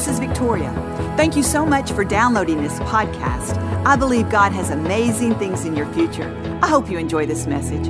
this is Victoria. Thank you so much for downloading this podcast. I believe God has amazing things in your future. I hope you enjoy this message.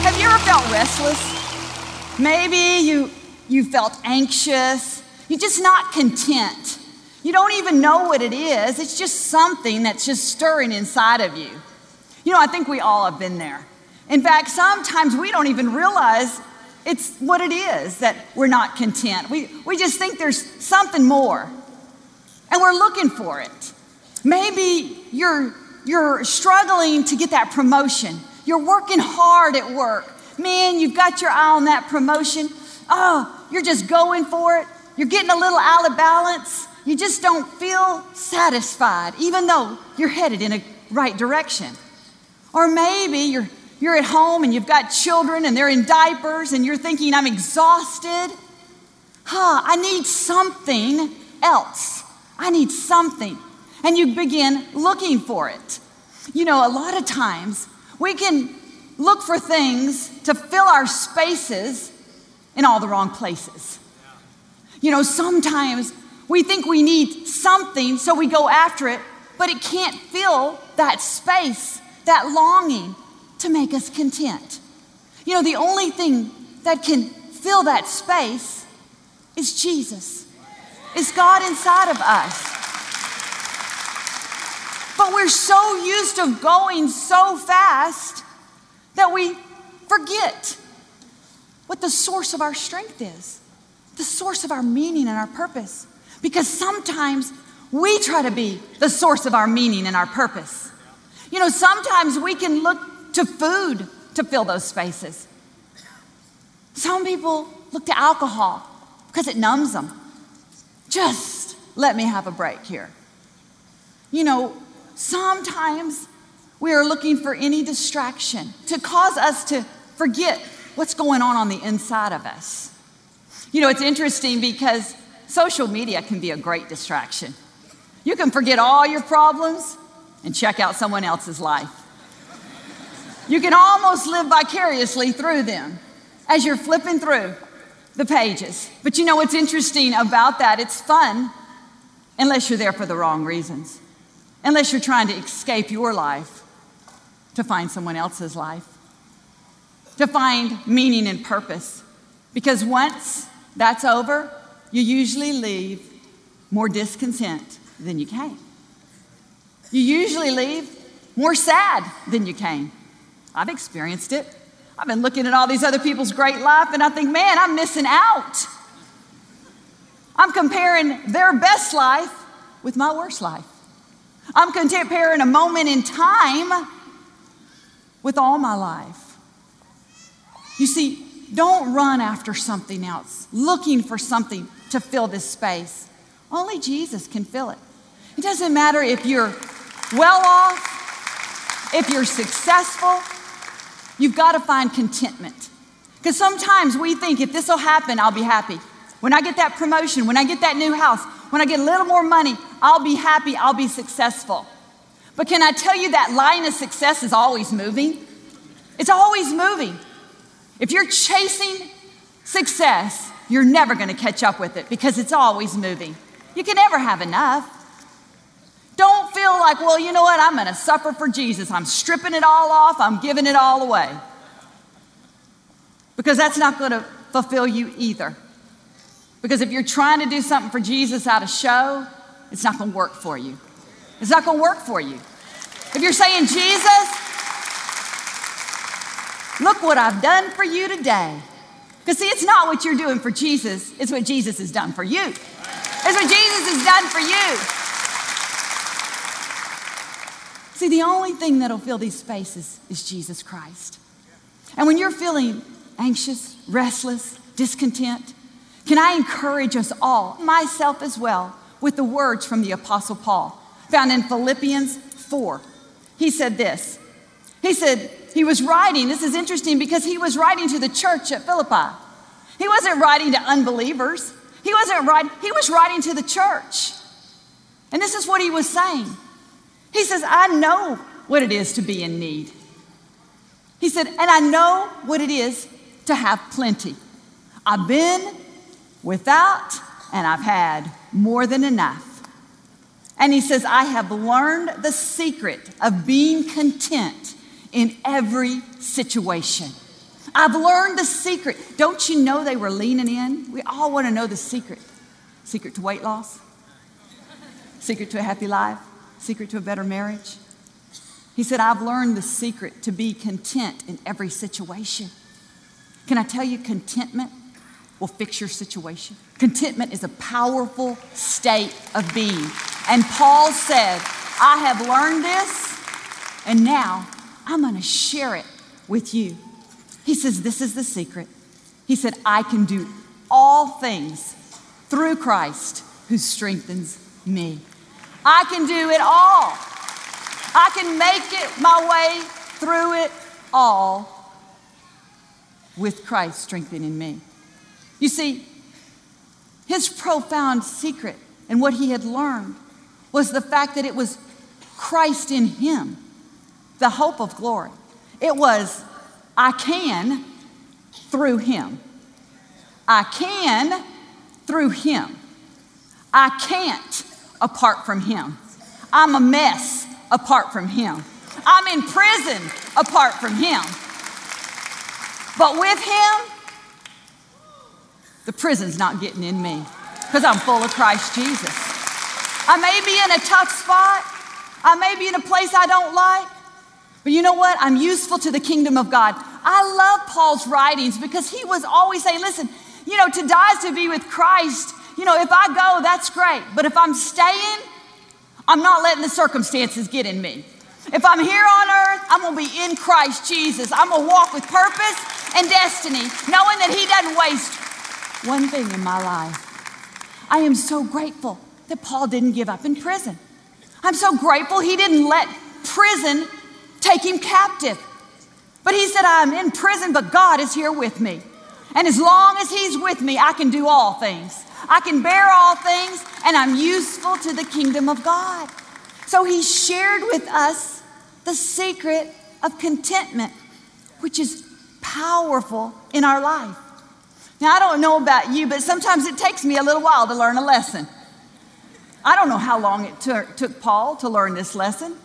Have you ever felt restless? Maybe you, you felt anxious. You're just not content. You don't even know what it is. It's just something that's just stirring inside of you. You know, I think we all have been there. In fact, sometimes we don't even realize it's what it is that we're not content. We, we just think there's something more, and we're looking for it. Maybe you're, you're struggling to get that promotion. You're working hard at work. Man, you've got your eye on that promotion. Oh, you're just going for it. You're getting a little out of balance. You just don't feel satisfied, even though you're headed in a right direction. Or maybe you're, you're at home and you've got children and they're in diapers and you're thinking, I'm exhausted. Huh, I need something else. I need something. And you begin looking for it. You know, a lot of times we can look for things to fill our spaces in all the wrong places. You know, sometimes we think we need something, so we go after it, but it can't fill that space, that longing to make us content. You know, the only thing that can fill that space is Jesus, is God inside of us. But we're so used to going so fast that we forget what the source of our strength is, the source of our meaning and our purpose. Because sometimes we try to be the source of our meaning and our purpose. You know, sometimes we can look to food to fill those spaces. Some people look to alcohol because it numbs them. Just let me have a break here. You know, sometimes we are looking for any distraction to cause us to forget what's going on on the inside of us. You know, it's interesting because social media can be a great distraction. You can forget all your problems and check out someone else's life. You can almost live vicariously through them as you're flipping through the pages. But you know what's interesting about that? It's fun unless you're there for the wrong reasons, unless you're trying to escape your life to find someone else's life, to find meaning and purpose. Because once that's over, you usually leave more discontent than you came. You usually leave more sad than you came. I've experienced it. I've been looking at all these other people's great life and I think, man, I'm missing out. I'm comparing their best life with my worst life. I'm comparing a moment in time with all my life. You see, don't run after something else, looking for something to fill this space. Only Jesus can fill it. It doesn't matter if you're well off, if you're successful, you've got to find contentment. Because sometimes we think if this will happen, I'll be happy. When I get that promotion, when I get that new house, when I get a little more money, I'll be happy, I'll be successful. But can I tell you that line of success is always moving? It's always moving. If you're chasing success, you're never going to catch up with it because it's always moving. You can never have enough. Don't feel like, well, you know what, I'm going to suffer for Jesus. I'm stripping it all off, I'm giving it all away. Because that's not going to fulfill you either. Because if you're trying to do something for Jesus out of show, it's not going to work for you. It's not going to work for you. If you're saying, Jesus, look what I've done for you today. Because, see, it's not what you're doing for Jesus, it's what Jesus has done for you. It's what Jesus has done for you. See, the only thing that'll fill these spaces is Jesus Christ. And when you're feeling anxious, restless, discontent, can I encourage us all, myself as well, with the words from the Apostle Paul, found in Philippians 4? He said this. He said, he was writing, this is interesting because he was writing to the church at Philippi. He wasn't writing to unbelievers. He wasn't writing, he was writing to the church. And this is what he was saying. He says, I know what it is to be in need. He said, And I know what it is to have plenty. I've been without and I've had more than enough. And he says, I have learned the secret of being content in every situation. I've learned the secret. Don't you know they were leaning in? We all want to know the secret. Secret to weight loss, secret to a happy life, secret to a better marriage. He said, I've learned the secret to be content in every situation. Can I tell you, contentment will fix your situation? Contentment is a powerful state of being. And Paul said, I have learned this, and now I'm going to share it with you. He says, This is the secret. He said, I can do all things through Christ who strengthens me. I can do it all. I can make it my way through it all with Christ strengthening me. You see, his profound secret and what he had learned was the fact that it was Christ in him, the hope of glory. It was, I can through him. I can through him. I can't apart from him. I'm a mess apart from him. I'm in prison apart from him. But with him, the prison's not getting in me because I'm full of Christ Jesus. I may be in a tough spot. I may be in a place I don't like. But you know what? I'm useful to the kingdom of God. I love Paul's writings because he was always saying, listen, you know, to die is to be with Christ. You know, if I go, that's great. But if I'm staying, I'm not letting the circumstances get in me. If I'm here on earth, I'm going to be in Christ Jesus. I'm going to walk with purpose and destiny, knowing that He doesn't waste one thing in my life. I am so grateful that Paul didn't give up in prison. I'm so grateful he didn't let prison take him captive. But he said, I'm in prison, but God is here with me. And as long as he's with me, I can do all things. I can bear all things, and I'm useful to the kingdom of God. So he shared with us the secret of contentment, which is powerful in our life. Now, I don't know about you, but sometimes it takes me a little while to learn a lesson. I don't know how long it took, Paul to learn this lesson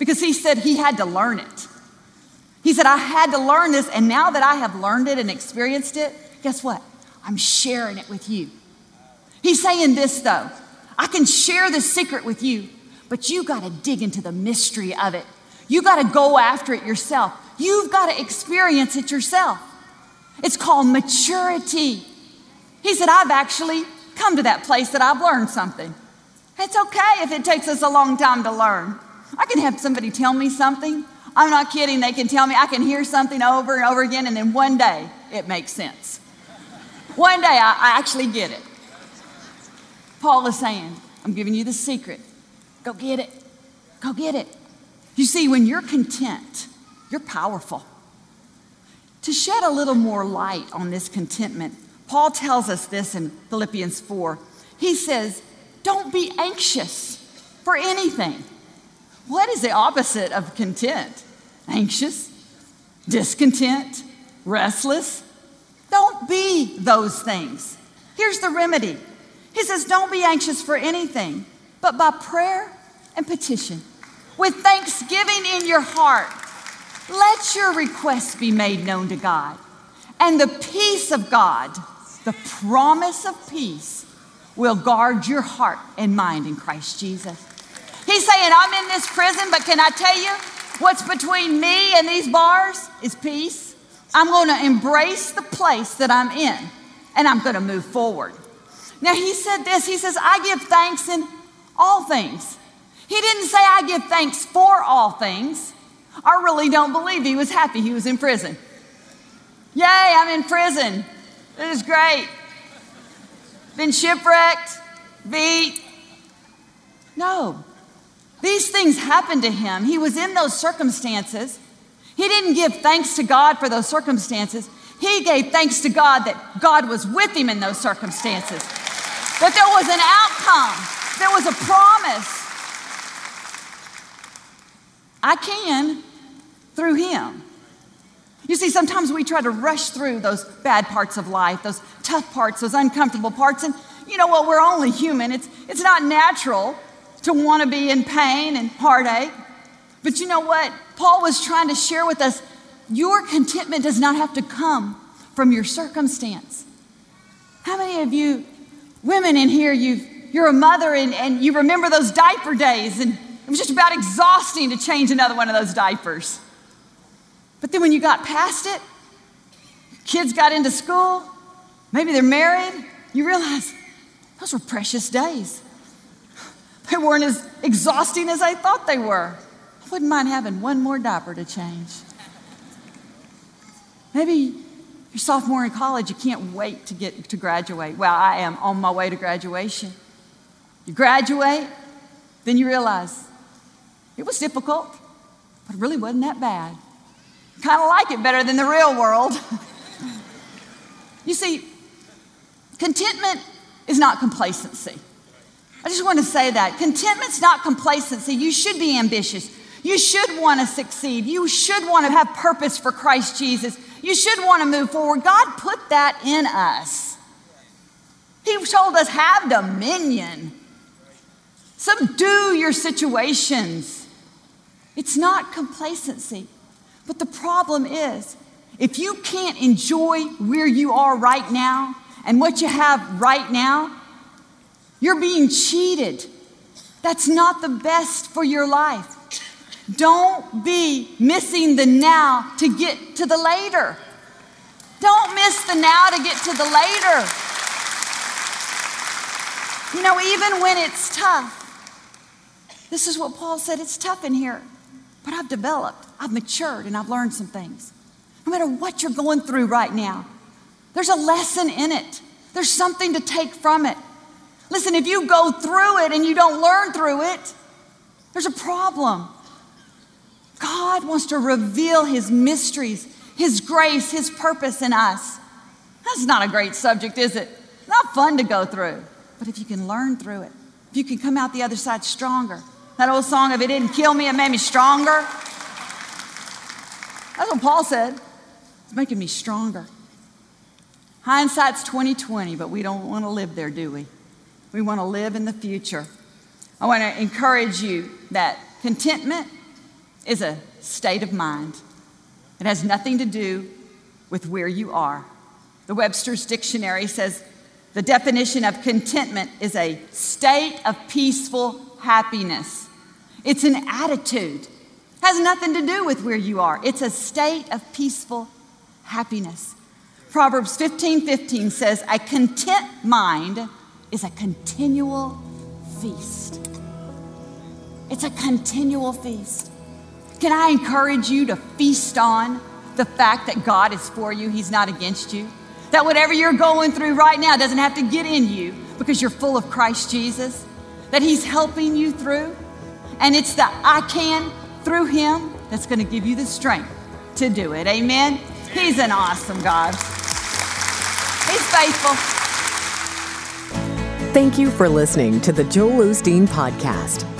because he said he had to learn it. He said, I had to learn this, and now that I have learned it and experienced it, guess what? I'm sharing it with you. He's saying this though I can share the secret with you, but you got to dig into the mystery of it. You got to go after it yourself. You've got to experience it yourself. It's called maturity. He said, I've actually come to that place that I've learned something. It's okay if it takes us a long time to learn. I can have somebody tell me something. I'm not kidding. They can tell me, I can hear something over and over again, and then one day it makes sense. One day I, I actually get it. Paul is saying, I'm giving you the secret. Go get it. Go get it. You see, when you're content, you're powerful. To shed a little more light on this contentment, Paul tells us this in Philippians 4. He says, don't be anxious for anything. What is the opposite of content? Anxious, discontent, restless. Don't be those things. Here's the remedy He says, Don't be anxious for anything, but by prayer and petition, with thanksgiving in your heart, let your requests be made known to God. And the peace of God, the promise of peace, will guard your heart and mind in Christ Jesus. He's saying, I'm in this prison, but can I tell you what's between me and these bars is peace. I'm going to embrace the place that I'm in and I'm going to move forward. Now, he said this He says, I give thanks in all things. He didn't say, I give thanks for all things. I really don't believe he was happy he was in prison. Yay, I'm in prison. It is great been shipwrecked, beat. No. These things happened to him. He was in those circumstances. He didn't give thanks to God for those circumstances. He gave thanks to God that God was with him in those circumstances. That there was an outcome, there was a promise. I can through him. You see, sometimes we try to rush through those bad parts of life, those tough parts, those uncomfortable parts, and you know what? We're only human. It's, it's not natural to want to be in pain and heartache. But you know what? Paul was trying to share with us your contentment does not have to come from your circumstance. How many of you women in here, you you're a mother and, and you remember those diaper days, and it was just about exhausting to change another one of those diapers. But then when you got past it, kids got into school, maybe they're married, you realize those were precious days. They weren't as exhausting as I thought they were. I wouldn't mind having one more diaper to change. Maybe your sophomore in college, you can't wait to get to graduate. Well, I am on my way to graduation. You graduate, then you realize it was difficult, but it really wasn't that bad. Kind of like it better than the real world. you see, contentment is not complacency. I just want to say that. Contentment's not complacency. You should be ambitious. You should want to succeed. You should want to have purpose for Christ Jesus. You should want to move forward. God put that in us. He told us, have dominion, subdue your situations. It's not complacency. But the problem is, if you can't enjoy where you are right now and what you have right now, you're being cheated. That's not the best for your life. Don't be missing the now to get to the later. Don't miss the now to get to the later. You know, even when it's tough, this is what Paul said it's tough in here, but I've developed, I've matured, and I've learned some things. No matter what you're going through right now, there's a lesson in it, there's something to take from it. Listen, if you go through it and you don't learn through it, there's a problem. God wants to reveal His mysteries, His grace, His purpose in us. That's not a great subject, is it? Not fun to go through. But if you can learn through it, if you can come out the other side stronger, that old song of it didn't kill me, it made me stronger. That's what Paul said. It's making me stronger. Hindsight's 2020, but we don't want to live there, do we? We want to live in the future. I want to encourage you that contentment is a state of mind. It has nothing to do with where you are. The Webster's Dictionary says the definition of contentment is a state of peaceful happiness. It's an attitude. It has nothing to do with where you are. It's a state of peaceful happiness. Proverbs 15 15 says, A content mind is a continual feast. It's a continual feast. Can I encourage you to feast on the fact that God is for you, He's not against you? That whatever you're going through right now doesn't have to get in you because you're full of Christ Jesus, that He's helping you through. And it's the I can through Him that's going to give you the strength to do it. Amen? He's an awesome God. He's faithful. Thank you for listening to the Joel Osteen Podcast.